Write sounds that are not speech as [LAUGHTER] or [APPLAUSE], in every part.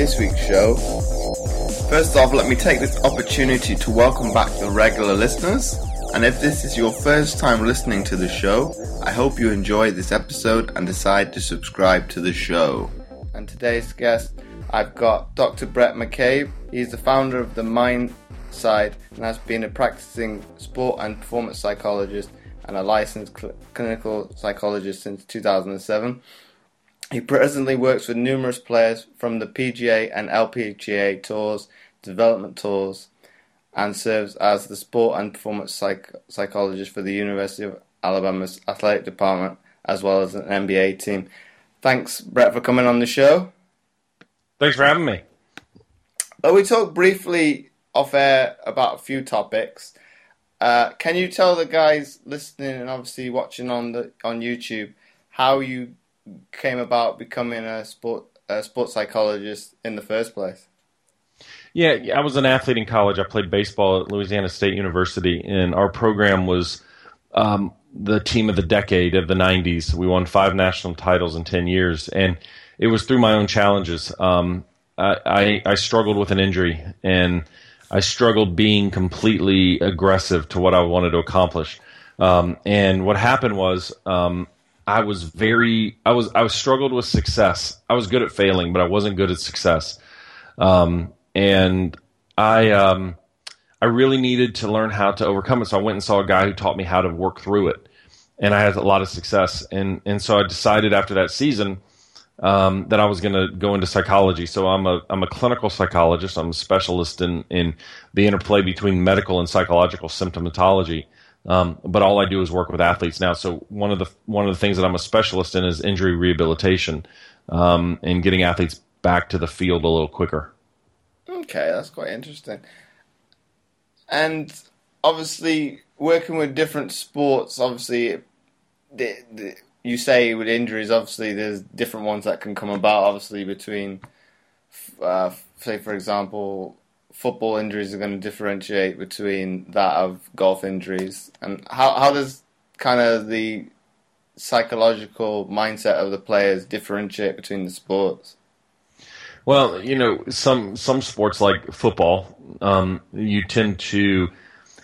this week's show, first off, let me take this opportunity to welcome back the regular listeners. And if this is your first time listening to the show, I hope you enjoy this episode and decide to subscribe to the show. And today's guest, I've got Dr. Bhrett McCabe. He's the founder of the Mind Side and has been a practicing sport and performance psychologist and a licensed cl- clinical psychologist since 2007. He presently works with numerous players from the PGA and LPGA tours, development tours, and serves as the sport and performance psych- psychologist for the University of Alabama's athletic department as well as an NBA team. Thanks, Bhrett, for coming on the show. Thanks for having me. But we talked briefly off air about a few topics. Uh, can you tell the guys listening and obviously watching on the on YouTube how you came about becoming a sport a sports psychologist in the first place? Yeah, I was an athlete in college. I played baseball at Louisiana State University, and our program was um, the team of the decade of the 90s. We won five national titles in 10 years, and it was through my own challenges. Um, I, I, I struggled with an injury, and I struggled being completely aggressive to what I wanted to accomplish. Um, and what happened was um, I was very I was I was struggled with success. I was good at failing, but I wasn't good at success. Um, and I um, I really needed to learn how to overcome it. So I went and saw a guy who taught me how to work through it, and I had a lot of success. And and so I decided after that season um, that I was going to go into psychology. So I'm a I'm a clinical psychologist. I'm a specialist in in the interplay between medical and psychological symptomatology. Um, but all I do is work with athletes now. So one of the one of the things that I'm a specialist in is injury rehabilitation um, and getting athletes back to the field a little quicker. Okay, that's quite interesting. And obviously, working with different sports, obviously, the, the, you say with injuries, obviously, there's different ones that can come about. Obviously, between, uh, say, for example, football injuries are going to differentiate between that of golf injuries, and how how does kind of the psychological mindset of the players differentiate between the sports? Well, you know, some some sports like football, um, you tend to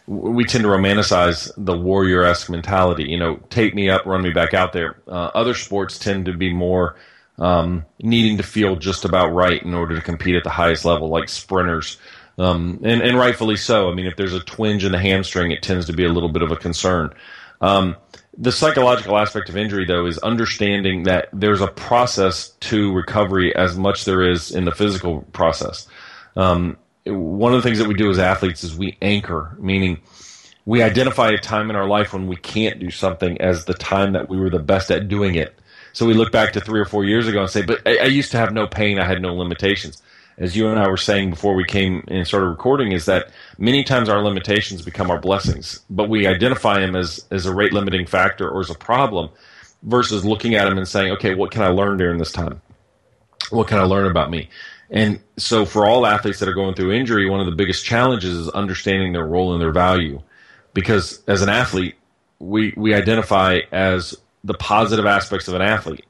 we tend to romanticize the warrior esque mentality. You know, take me up, run me back out there. Uh, other sports tend to be more um, needing to feel just about right in order to compete at the highest level, like sprinters. Um, and, and rightfully so. I mean, if there's a twinge in the hamstring, it tends to be a little bit of a concern. Um, the psychological aspect of injury, though, is understanding that there's a process to recovery as much there is in the physical process. Um, one of the things that we do as athletes is we anchor, meaning we identify a time in our life when we can't do something as the time that we were the best at doing it. So we look back to three or four years ago and say, but I, I used to have no pain, I had no limitations as you and I were saying before we came and started recording, is that many times our limitations become our blessings, but we identify them as, as a rate limiting factor or as a problem versus looking at them and saying, okay, what can I learn during this time? What can I learn about me? And so for all athletes that are going through injury, one of the biggest challenges is understanding their role and their value. Because as an athlete, we, we identify as the positive aspects of an athlete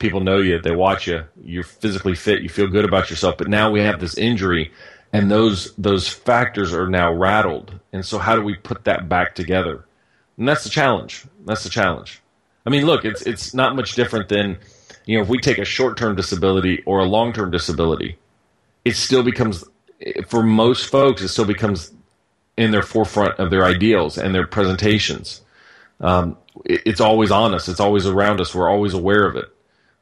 people know you, they watch you, you're physically fit, you feel good about yourself. But now we have this injury, and those those factors are now rattled. And so, how do we put that back together? And that's the challenge. That's the challenge. I mean, look, it's it's not much different than you know if we take a short term disability or a long term disability, it still becomes for most folks it still becomes in their forefront of their ideals and their presentations. Um, it, it's always on us. It's always around us. We're always aware of it.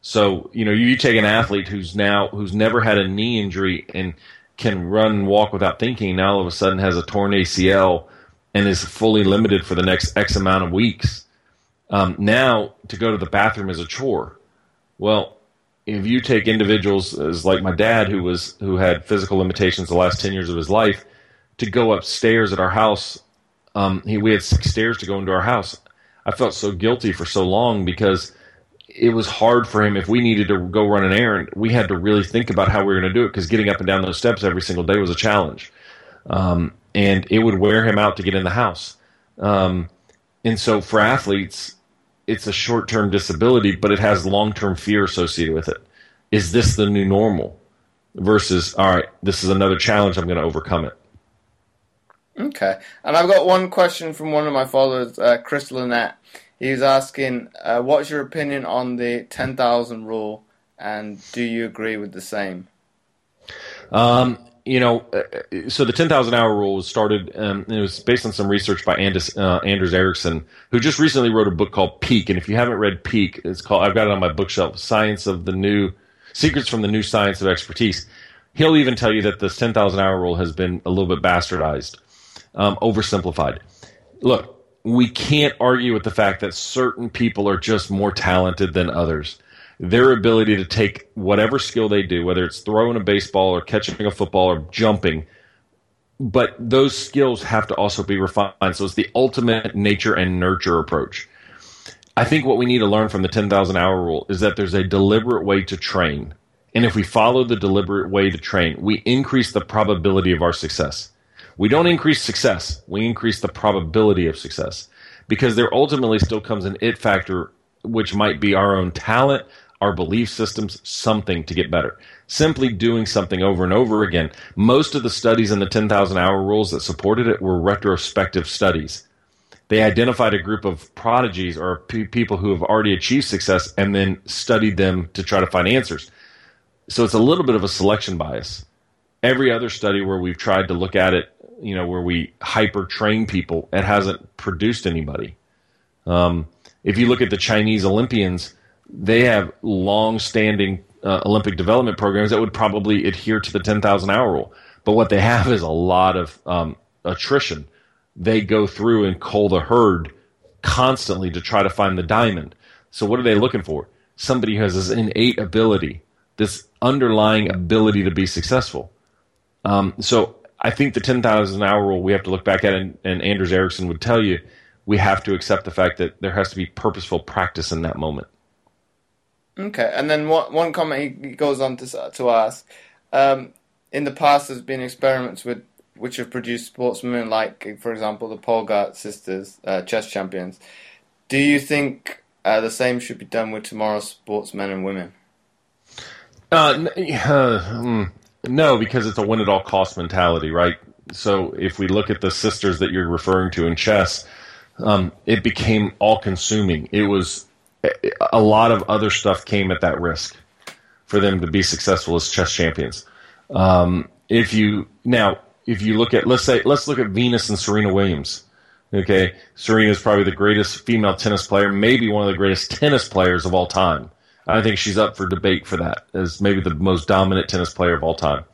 So, you know, you take an athlete who's now who's never had a knee injury and can run and walk without thinking, now all of a sudden has a torn ACL and is fully limited for the next X amount of weeks. Um, now to go to the bathroom is a chore. Well, if you take individuals as like my dad who was who had physical limitations the last 10 years of his life to go upstairs at our house um, he, we had six stairs to go into our house i felt so guilty for so long because it was hard for him if we needed to go run an errand. We had to really think about how we were going to do it because getting up and down those steps every single day was a challenge, um, and it would wear him out to get in the house. Um, and so for athletes, it's a short term disability, but it has long term fear associated with it. Is this the new normal? Versus, all right, this is another challenge, I'm going to overcome it. Okay. And I've got one question from one of my followers, uh, Chris Lynette. He's asking, uh, what's your opinion on the 10,000 rule and do you agree with the same? Um, you know, uh, so the 10,000 hour rule was started, um, it was based on some research by Anders, uh, Anders Ericsson, who just recently wrote a book called Peak. And if you haven't read Peak, it's called, I've got it on my bookshelf, Science of the New, Secrets from the New Science of Expertise. He'll even tell you that this 10,000 hour rule has been a little bit bastardized, um, oversimplified. Look, we can't argue with the fact that certain people are just more talented than others their ability to take whatever skill they do, whether it's throwing a baseball or catching a football or jumping, but those skills have to also be refined. So it's the ultimate nature and nurture approach. I think what we need to learn from the 10,000 hour rule is that there's a deliberate way to train. And if we follow the deliberate way to train, we increase the probability of our success. We don't increase success, we increase the probability of success because there ultimately still comes an it factor, which might be our own talent, our belief systems something to get better. Simply doing something over and over again. Most of the studies in the 10,000 hour rules that supported it were retrospective studies. They identified a group of prodigies or p- people who have already achieved success and then studied them to try to find answers. So it's a little bit of a selection bias. Every other study where we've tried to look at it, you know, where we hyper train people, it hasn't produced anybody. Um, if you look at the Chinese Olympians, they have long-standing uh, Olympic development programs that would probably adhere to the 10,000 hour rule. But what they have is a lot of um, attrition. They go through and cull the herd constantly to try to find the diamond. So what are they looking for? Somebody who has this innate ability, this underlying ability to be successful. Um, so I think the 10,000 hour rule we have to look back at, and, and Anders Ericsson would tell you, we have to accept the fact that there has to be purposeful practice in that moment. Okay, and then one one comment he goes on to to ask: um, in the past, there's been experiments with which have produced sportsmen like, for example, the Polgar sisters, uh, chess champions. Do you think uh, the same should be done with tomorrow's sportsmen and women? Uh, [LAUGHS] uh, no, because it's a win at all cost mentality, right? So if we look at the sisters that you're referring to in chess, um, it became all consuming. It was a lot of other stuff came at that risk for them to be successful as chess champions. Um, if you now, if you look at let's say let's look at Venus and Serena Williams. Okay, Serena is probably the greatest female tennis player, maybe one of the greatest tennis players of all time. I think she's up for debate for that as maybe the most dominant tennis player of all time.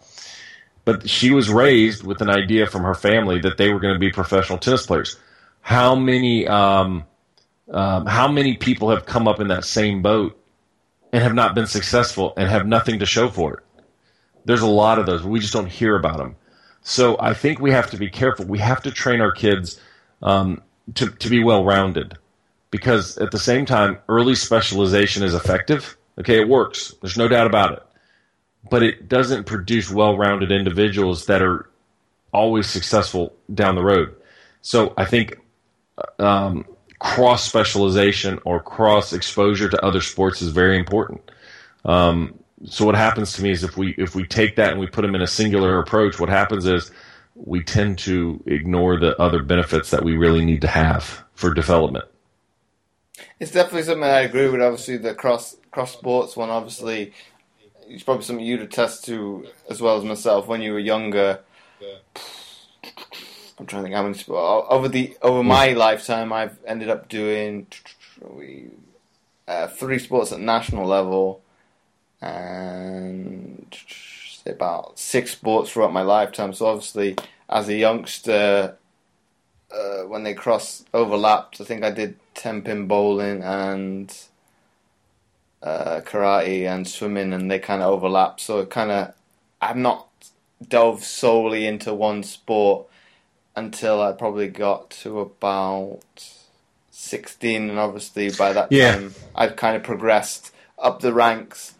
But she was raised with an idea from her family that they were going to be professional tennis players. How many um, um, how many people have come up in that same boat and have not been successful and have nothing to show for it? There's a lot of those. We just don't hear about them. So I think we have to be careful. We have to train our kids um, to, to be well rounded because at the same time, early specialization is effective. Okay, it works. There's no doubt about it. But it doesn't produce well rounded individuals that are always successful down the road. So I think um, cross specialization or cross exposure to other sports is very important. Um, so what happens to me is if we if we take that and we put them in a singular approach, what happens is we tend to ignore the other benefits that we really need to have for development. It's definitely something I agree with. Obviously, the cross cross sports one, obviously, it's probably something you'd attest to as well as myself when you were younger. I'm trying to think how many sports. over the over my lifetime. I've ended up doing uh, three sports at national level, and about six sports throughout my lifetime. So obviously, as a youngster, uh, when they cross overlapped, I think I did ten pin bowling and uh, karate and swimming, and they kind of overlap. So it kind of I've not dove solely into one sport until I probably got to about 16, and obviously by that yeah. time I'd kind of progressed up the ranks,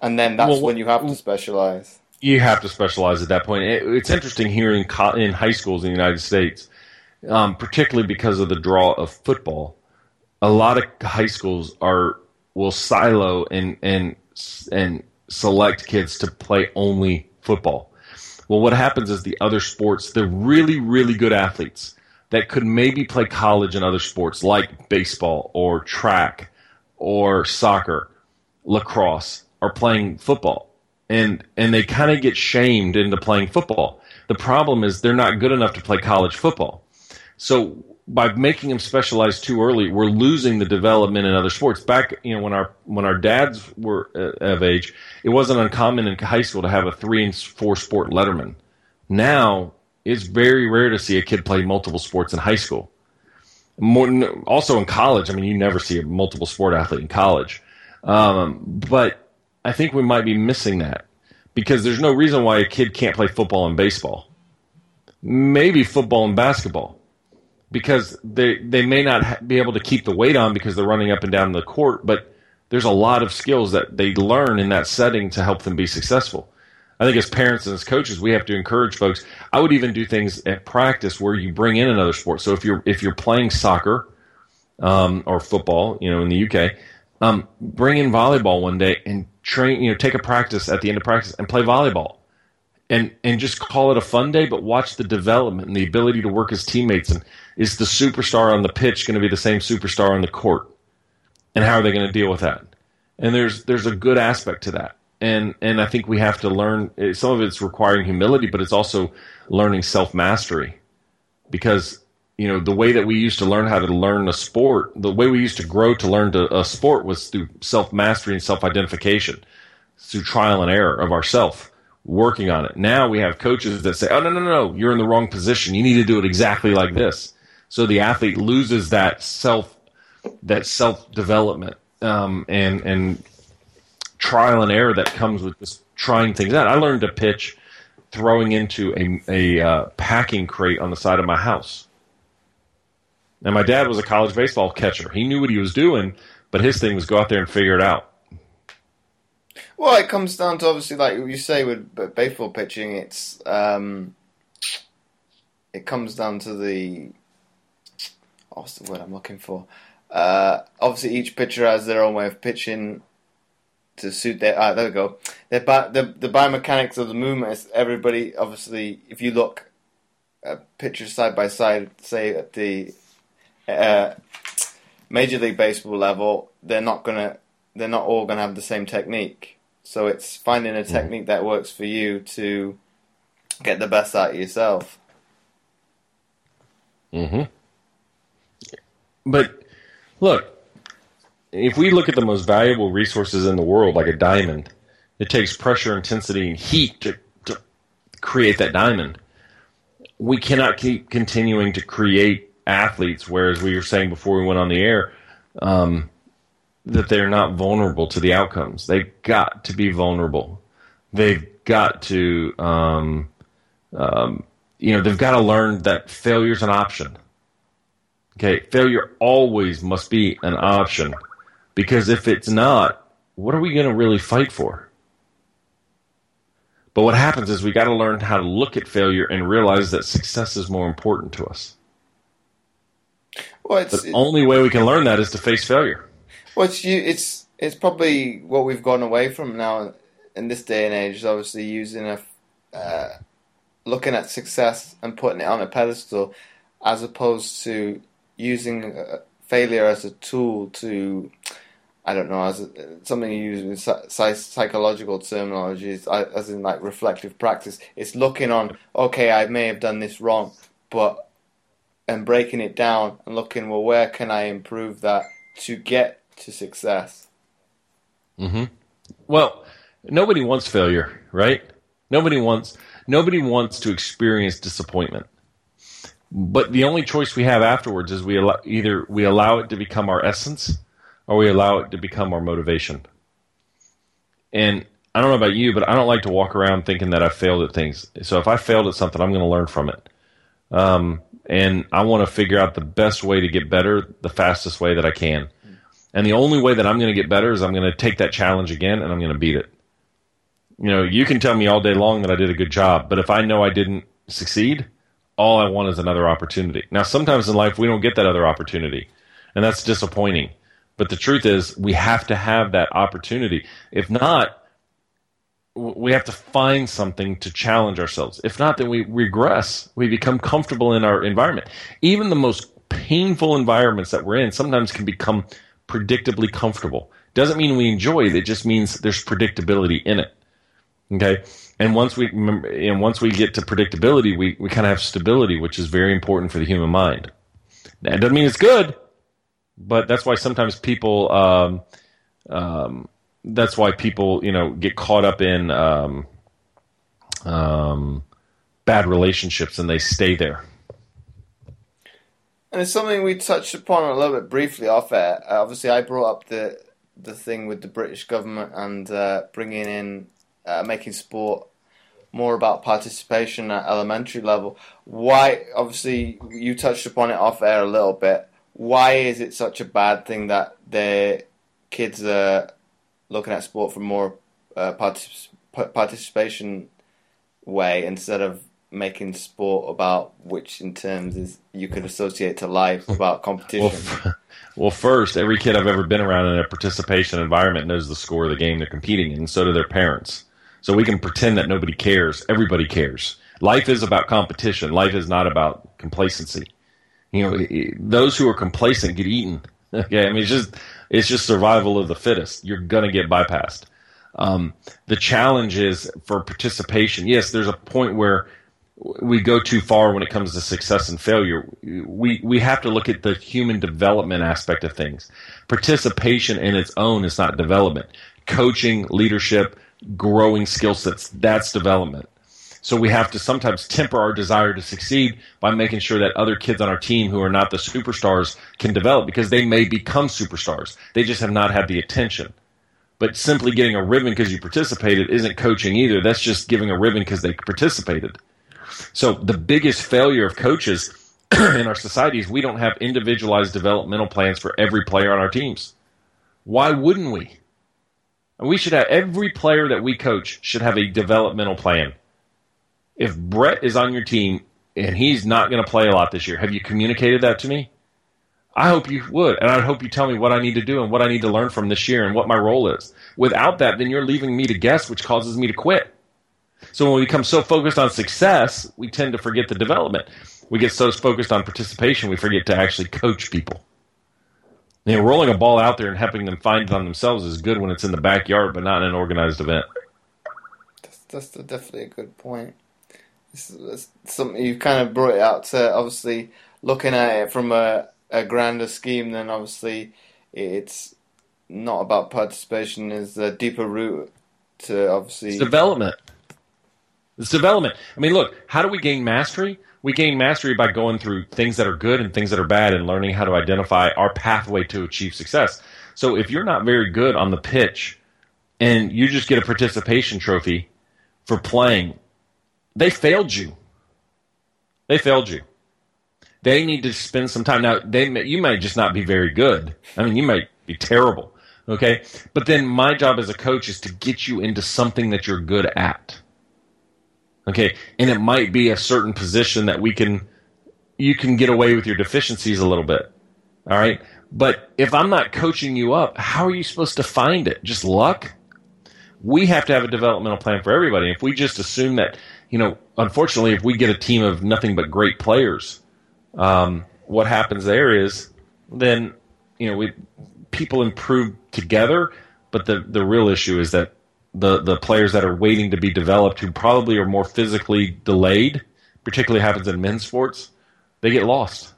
and then that's well, when you have to specialize. You have to specialize at that point. It, it's interesting here in, in high schools in the United States, um, particularly because of the draw of football. a lot of high schools are will silo and and and select kids to play only football. Well, what happens is the other sports, the really really good athletes that could maybe play college and other sports like baseball or track or soccer, lacrosse, are playing football. And and they kind of get shamed into playing football. The problem is they're not good enough to play college football. So by making them specialize too early, we're losing the development in other sports. Back, you know, when our when our dads were uh, of age, it wasn't uncommon in high school to have a three and four sport letterman. Now it's very rare to see a kid play multiple sports in high school. More, also in college, I mean, you never see a multiple sport athlete in college. Um, but I think we might be missing that because there's no reason why a kid can't play football and baseball. Maybe football and basketball because they they may not ha- be able to keep the weight on because they're running up and down the court, but there's a lot of skills that they learn in that setting to help them be successful. I think as parents and as coaches, we have to encourage folks. I would even do things at practice where you bring in another sport. So if you're if you're playing soccer um, or football, you know, in the UK, um, bring in volleyball one day and train. You know, take a practice at the end of practice and play volleyball, and and just call it a fun day. But watch the development and the ability to work as teammates. And is the superstar on the pitch going to be the same superstar on the court? And how are they going to deal with that? And there's there's a good aspect to that and and I think we have to learn. Eh, some of it's requiring humility, but it's also learning self mastery, because you know the way that we used to learn how to learn a sport, the way we used to grow to learn to, a sport was through self mastery and self identification, through trial and error of ourself working on it. Now we have coaches that say, "Oh no, no, no, you're in the wrong position. You need to do it exactly like this." So the athlete loses that self that self development um, and and trial and error that comes with just trying things out. I learned to pitch throwing into a, a uh, packing crate on the side of my house. And my dad was a college baseball catcher. He knew what he was doing, but his thing was go out there and figure it out. Well, it comes down to obviously, like you say, with baseball pitching, it's um, it comes down to the what's the word I'm looking for? Uh, obviously, each pitcher has their own way of pitching to suit their. Ah, there we go. The, the the biomechanics of the movement is everybody. Obviously, if you look at pictures side by side, say at the uh, major league baseball level, they're not gonna. They're not all gonna have the same technique. So it's finding a mm. technique that works for you to get the best out of yourself. Hmm. But look, if we look at the most valuable resources in the world, like a diamond, it takes pressure, intensity, and heat to, to create that diamond. We cannot keep continuing to create athletes, whereas we were saying before we went on the air, um, that they're not vulnerable to the outcomes. They've got to be vulnerable. They've got to, um, um, you know, they've got to learn that failure's an option. Okay, failure always must be an option. Because if it's not, what are we going to really fight for? But what happens is we got to learn how to look at failure and realize that success is more important to us. Well, it's, the only way we can learn that is to face failure. Well, it's. It's it's probably what we've gone away from now in this day and age. Is obviously using a uh, looking at success and putting it on a pedestal, as opposed to using uh, failure as a tool to I don't know, as something you use in psychological terminology, as in like reflective practice. It's looking on, okay, I may have done this wrong, but and breaking it down and looking, well, where can I improve that to get to success? Hmm. Well, nobody wants failure, right? Nobody wants nobody wants to experience disappointment. But the only choice we have afterwards is we allow, either we allow it to become our essence or we allow it to become our motivation. And I don't know about you, but I don't like to walk around thinking that I failed at things. So if I failed at something, I'm going to learn from it. Um, and I want to figure out the best way to get better, the fastest way that I can. And the only way that I'm going to get better is I'm going to take that challenge again and I'm going to beat it. You know, you can tell me all day long that I did a good job, but if I know I didn't succeed, all I want is another opportunity. Now, sometimes in life we don't get that other opportunity and that's disappointing. But the truth is, we have to have that opportunity. If not, we have to find something to challenge ourselves. If not, then we regress. We become comfortable in our environment. Even the most painful environments that we're in sometimes can become predictably comfortable. Doesn't mean we enjoy it. It just means there's predictability in it. Okay. And once we and once we get to predictability, we, we kind of have stability, which is very important for the human mind. That doesn't mean it's good, but that's why sometimes people um, um, that's why people you know get caught up in um, um, bad relationships and they stay there. And it's something we touched upon a little bit briefly off air. Uh, obviously, I brought up the the thing with the British government and uh, bringing in uh, making sport more about participation at elementary level. Why? Obviously, you touched upon it off air a little bit. Why is it such a bad thing that the kids are looking at sport from more uh, particip- participation way instead of making sport about which in terms is you could associate to life about [LAUGHS] competition. well, [LAUGHS] well, first every kid i've ever been around in a participation environment knows the score of the game they're competing in and so do their parents. So we can pretend that nobody cares. Everybody cares. Life is about competition. Life is not about complacency. You know those who are complacent get eaten. [LAUGHS] Okay i mean it's just it's just survival of the fittest. You're going to get bypassed. Um, the challenge is for participation. Yes, there's a point where we go too far when it comes to success and failure. We we have to look at the human development aspect of things. Participation in its own is not development. Coaching, leadership, growing skill sets, that's development. So we have to sometimes temper our desire to succeed by making sure that other kids on our team who are not the superstars can develop because they may become superstars. They just have not had the attention. But simply getting a ribbon because you participated isn't coaching either. That's just giving a ribbon because they participated. So the biggest failure of coaches [CLEARS THROAT] in our society is we don't have individualized developmental plans for every player on our teams. Why wouldn't we? We should have every player that we coach should have a developmental plan if Bhrett is on your team and he's not going to play a lot this year, have you communicated that to me? I hope you would, and I hope you tell me what I need to do and what I need to learn from this year and what my role is. Without that, then you're leaving me to guess, which causes me to quit. So when we become so focused on success, we tend to forget the development. We get so focused on participation, we forget to actually coach people. You know, rolling a ball out there and helping them find it on themselves is good when it's in the backyard, but not in an organized event. That's, that's definitely a good point it's, it's something you've kind of brought it out to obviously looking at it from a, a grander scheme. Then obviously it's not about participation. There's a deeper root to obviously it's development. It's development. I mean, look, how do we gain mastery? We gain mastery by going through things that are good and things that are bad and learning how to identify our pathway to achieve success. So if you're not very good on the pitch and you just get a participation trophy for playing they failed you. They failed you. They need to spend some time. Now, they may, you might just not be very good. I mean, you might be terrible. Okay, but then my job as a coach is to get you into something that you're good at. Okay, and it might be a certain position that we can you can get away with your deficiencies a little bit. All right, but if I'm not coaching you up, how are you supposed to find it? Just luck? We have to have a developmental plan for everybody. If we just assume that you know, unfortunately, if we get a team of nothing but great players, um, what happens there is then you know we people improve together, but the the real issue is that the the players that are waiting to be developed, who probably are more physically delayed, particularly happens in men's sports, they get lost.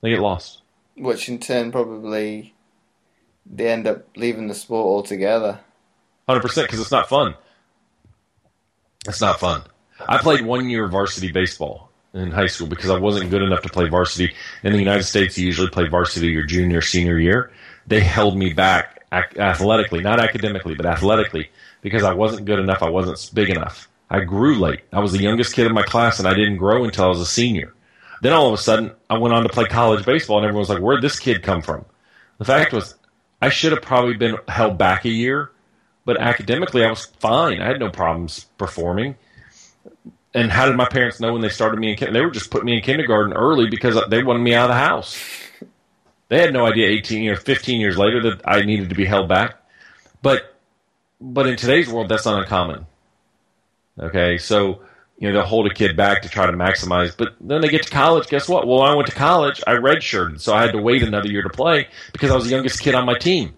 They get lost. Which in turn probably they end up leaving the sport altogether. Hundred percent, because it's not fun. It's not fun. I played one year varsity baseball in high school because I wasn't good enough to play varsity. In the United States, you usually play varsity your junior, senior year. They held me back athletically, not academically, but athletically, because I wasn't good enough. I wasn't big enough. I grew late. I was the youngest kid in my class, and I didn't grow until I was a senior. Then all of a sudden, I went on to play college baseball, and everyone was like, "Where'd this kid come from?" The fact was, I should have probably been held back a year, but academically, I was fine. I had no problems performing and how did my parents know when they started me in? They were just putting me in kindergarten early because they wanted me out of the house. They had no idea 18 or 15 years later that I needed to be held back. But but in today's world, that's not uncommon. Okay, so you know they'll hold a kid back to try to maximize, but then they get to college. Guess what? Well, I went to college. I redshirted, so I had to wait another year to play because I was the youngest kid on my team.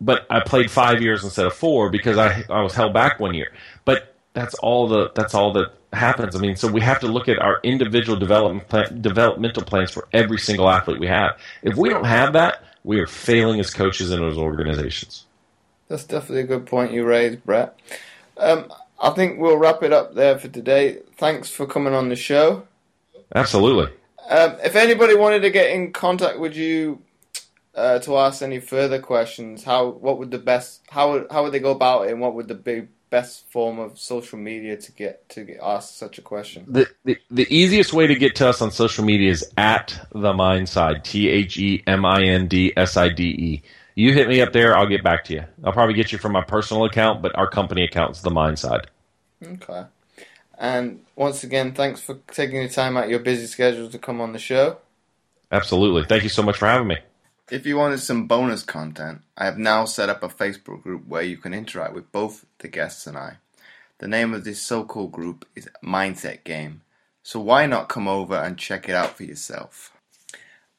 But I played five years instead of four because I I was held back one year. But that's all the that's all that happens. I mean, so we have to look at our individual development plan, developmental plans for every single athlete we have. If we don't have that, we are failing as coaches in those organizations. That's definitely a good point you raised, Bhrett. Um, I think we'll wrap it up there for today. Thanks for coming on the show. Absolutely. Um, if anybody wanted to get in contact with you uh, to ask any further questions, how what would the best how how would they go about it, and what would the big best form of social media to get to get asked such a question? The, the the easiest way to get to us on social media is at the Mindside. T H E M I N D S I D E. You hit me up there, I'll get back to you. I'll probably get you from my personal account, but our company account is the Mindside. Okay. And once again, thanks for taking the time out your busy schedule to come on the show. Absolutely. Thank you so much for having me. If you wanted some bonus content, I have now set up a Facebook group where you can interact with both the guests and I. The name of this so called group is Mindset Game, so why not come over and check it out for yourself?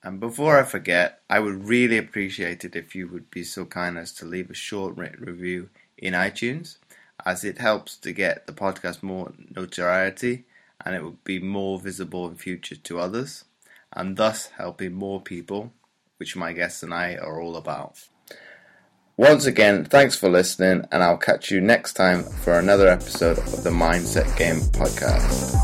And before I forget, I would really appreciate it if you would be so kind as to leave a short review in iTunes, as it helps to get the podcast more notoriety and it would be more visible in future to others, and thus helping more people which my guests and I are all about. Once again, thanks for listening, and I'll catch you next time for another episode of the Mindset Game Podcast.